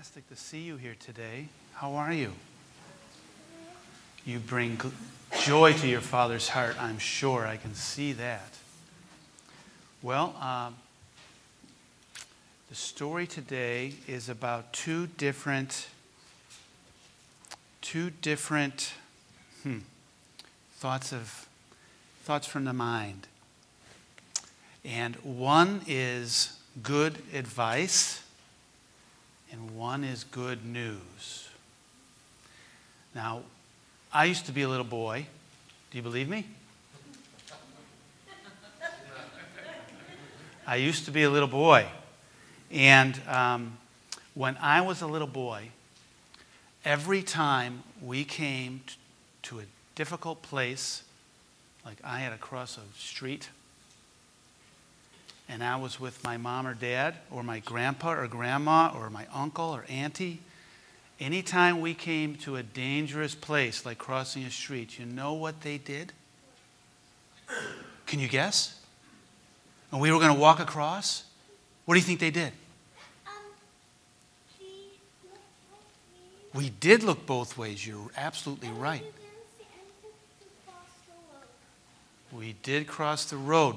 fantastic to see you here today. How are you? You bring joy to your Father's heart, I'm sure. I can see that. Well, um, the story today is about two different, two different hmm, thoughts of thoughts from the mind. And one is good advice, and one is good news. Now, I used to be a little boy. Do you believe me? I used to be a little boy. And um, when I was a little boy, every time we came to a difficult place, like I had to cross a street, and I was with my mom or dad, or my grandpa or grandma, or my uncle or auntie, anytime we came to a dangerous place, like crossing a street, you know what they did? Can you guess? And we were going to walk across? What do you think they did? We did look both ways. You're absolutely right. We did cross the road.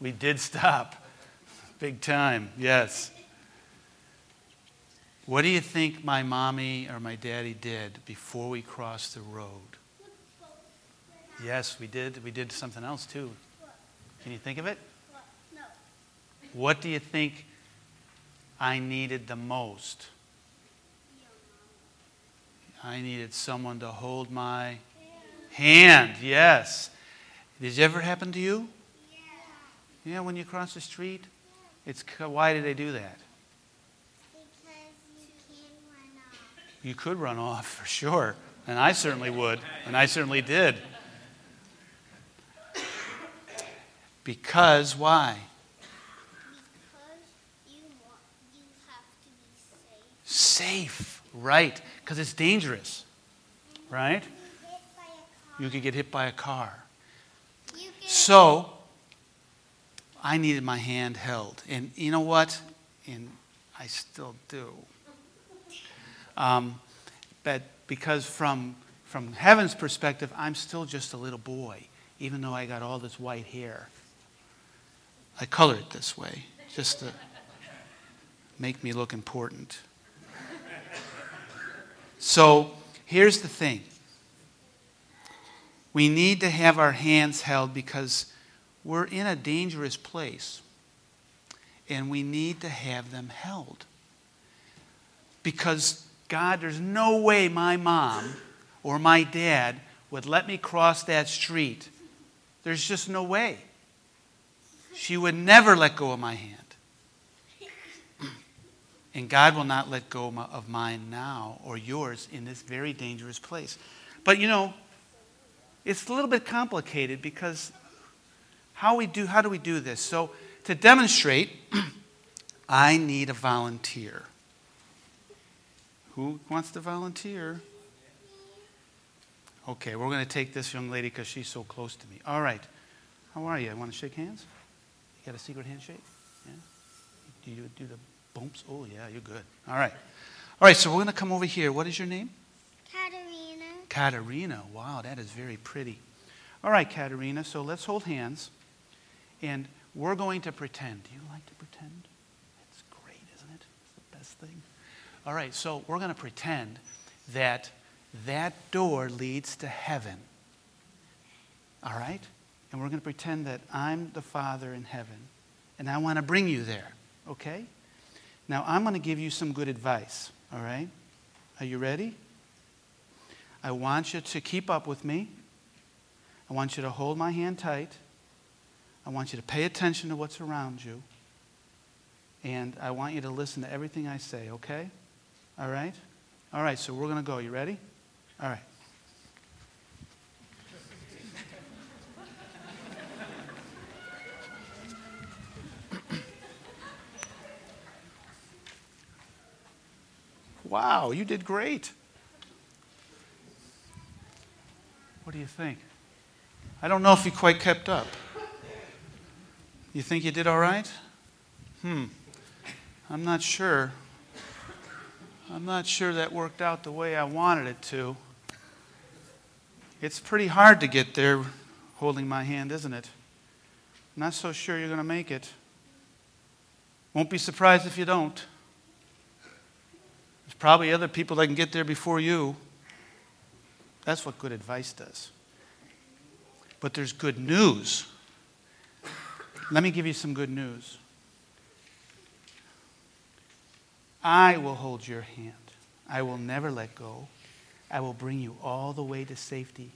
We did stop. Big time, yes. What do you think my mommy or my daddy did before we crossed the road? Yes, we did. We did something else too. Can you think of it? What do you think I needed the most? I needed someone to hold my hand. Yes. Did it ever happen to you? Yeah. Yeah, when you cross the street? It's why do they do that? Because you can't run off. You could run off for sure, and I certainly would, and I certainly did. Because why? Because you want, you have to be safe. Safe, right? Because it's dangerous, right? You hit by a car. You could get hit by a car. You get So, I needed my hand held. And you know what? And I still do. Um, but because from, from heaven's perspective, I'm still just a little boy, even though I got all this white hair. I color it this way, just to make me look important. So, here's the thing we need to have our hands held because we're in a dangerous place and we need to have them held. Because, God, there's no way my mom or my dad would let me cross that street. There's just no way. She would never let go of my hand. And God will not let go of mine now or yours in this very dangerous place. But you know, it's a little bit complicated because how we do how do we do this? So to demonstrate, I need a volunteer. Who wants to volunteer? Okay, we're going to take this young lady because she's so close to me. All right. How are you? Want to shake hands? You got a secret handshake? Yeah? Do you do the bumps? Oh, yeah, you're good. All right. All right, so we're going to come over here. What is your name? Katerina. Katerina. Wow, that is very pretty. All right, Katerina, so let's hold hands. And we're going to pretend. Do you like to pretend? It's great, isn't it? It's the best thing. All right, so we're going to pretend that that door leads to heaven. All right? And we're going to pretend that I'm the Father in heaven. And I want to bring you there. Okay? Now, I'm going to give you some good advice. All right? Are you ready? I want you to keep up with me. I want you to hold my hand tight. I want you to pay attention to what's around you. And I want you to listen to everything I say, okay? All right? All right, so we're going to go. You ready? All right. Wow, you did great. What do you think? I don't know if you quite kept up. You think you did all right? Hmm. I'm not sure. I'm not sure that worked out the way I wanted it to. It's pretty hard to get there holding my hand, isn't it? I'm not so sure you're going to make it. Won't be surprised if you don't. There's probably other people that can get there before you. That's what good advice does. But there's good news. Let me give you some good news. I will hold your hand. I will never let go. I will bring you all the way to safety.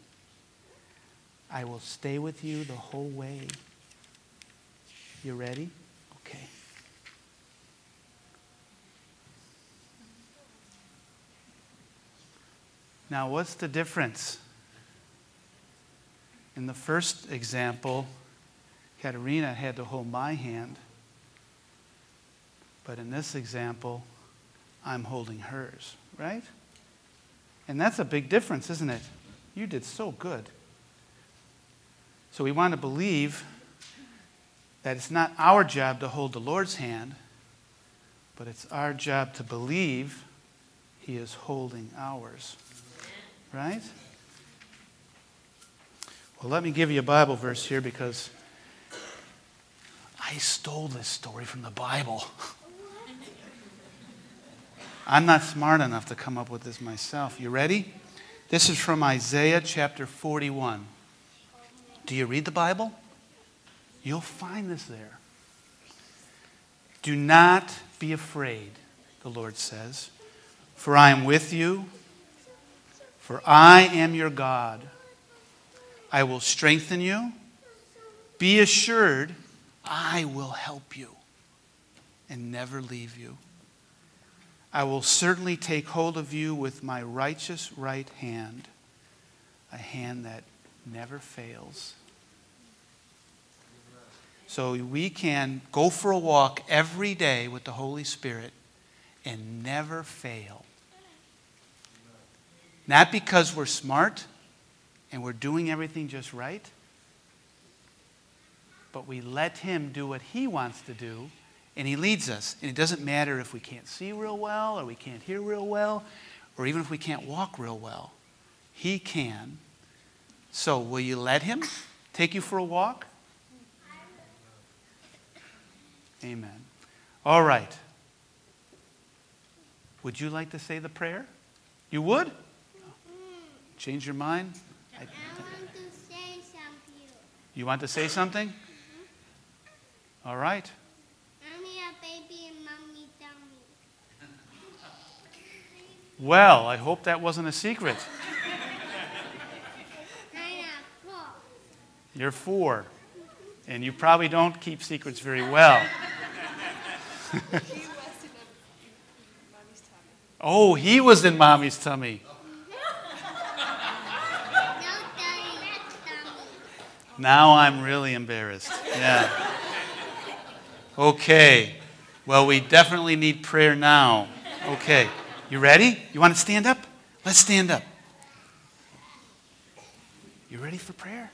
I will stay with you the whole way. You ready? Okay. Now, what's the difference? In the first example, Katerina had to hold my hand. But in this example, I'm holding hers, right? And that's a big difference, isn't it? You did so good. So we want to believe that it's not our job to hold the Lord's hand, but it's our job to believe He is holding ours. Right? Well, let me give you a Bible verse here because I stole this story from the Bible. I'm not smart enough to come up with this myself. You ready? This is from Isaiah chapter 41. Do you read the Bible? You'll find this there. Do not be afraid, the Lord says, for I am with you, for I am your God. I will strengthen you. Be assured, I will help you and never leave you. I will certainly take hold of you with my righteous right hand, a hand that never fails. So we can go for a walk every day with the Holy Spirit and never fail. Not because we're smart and we're doing everything just right, but we let Him do what He wants to do and He leads us. And it doesn't matter if we can't see real well, or we can't hear real well, or even if we can't walk real well. He can. So, will you let Him take you for a walk? Amen. All right. Would you like to say the prayer? You would? Change your mind? I want to say something. You want to say something? All right. Mommy, a baby, and mommy, dummy. Well, I hope that wasn't a secret. You're four, and you probably don't keep secrets very well. oh, he was in mommy's tummy. No, daddy, dummy. Now I'm really embarrassed. Yeah. Okay. Well, we definitely need prayer now. Okay. You ready? You want to stand up? Let's stand up. You ready for prayer?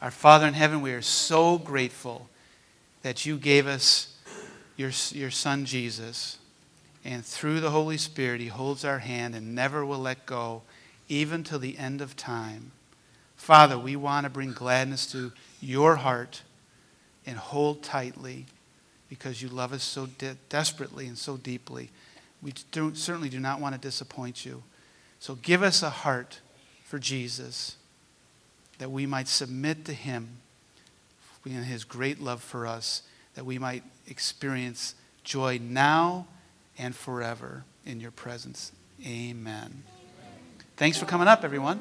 Our Father in heaven, we are so grateful that you gave us your, your Son Jesus. And through the Holy Spirit, He holds our hand and never will let go, even till the end of time. Father, we want to bring gladness to your heart and hold tightly because you love us so de- desperately and so deeply. We do, certainly do not want to disappoint you. So give us a heart for Jesus that we might submit to him in his great love for us, that we might experience joy now and forever in your presence. Amen. Thanks for coming up, everyone.